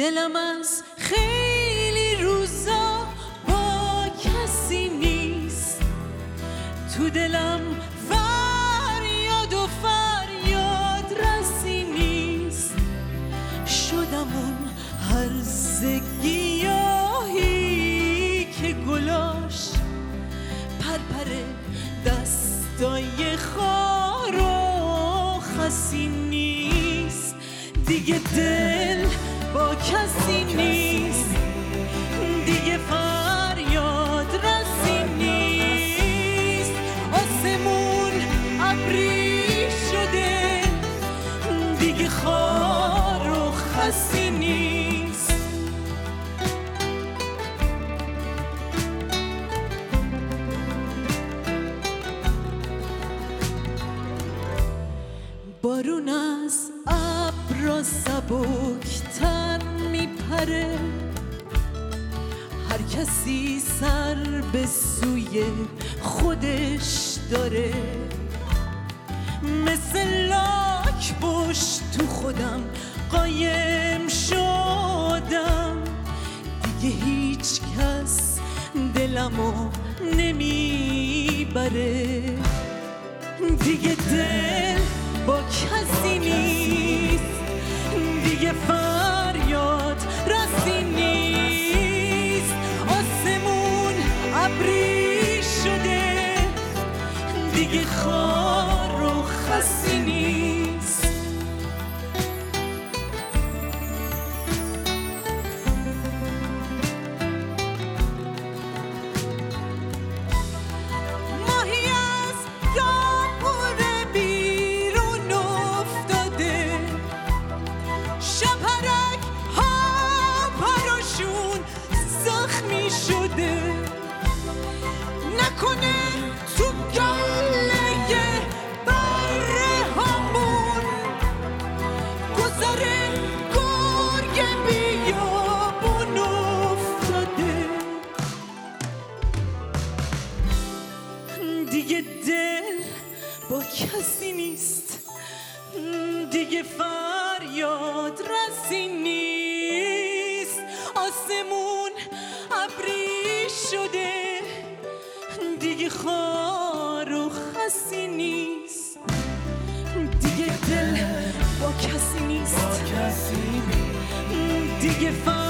دلم از خیلی روزا با کسی نیست. تو دلم فریاد و فریاد رسی نیست. شدم اون هرز گیاهی که گلاش پرپر دستای خار و خسی نیست. دیگه دل با کسی نیست. دیگه فریاد رسی نیست. آسمون ابری شده. دیگه خار و خسی بارون از ابر سبکتر میپره. هر کسی سر به سوی خودش داره. مثل لاک پشت تو خودم قایم شدم. دیگه هیچ کس دلمو نمی‌بره. دیگه دل دیگه خار دیگه دل با کسی نیست. دیگه فریاد رسی نیست. آسمون ابری شده. دیگه خار و خسی نیست. دیگه دل با کسی نیست. دیگه فریاد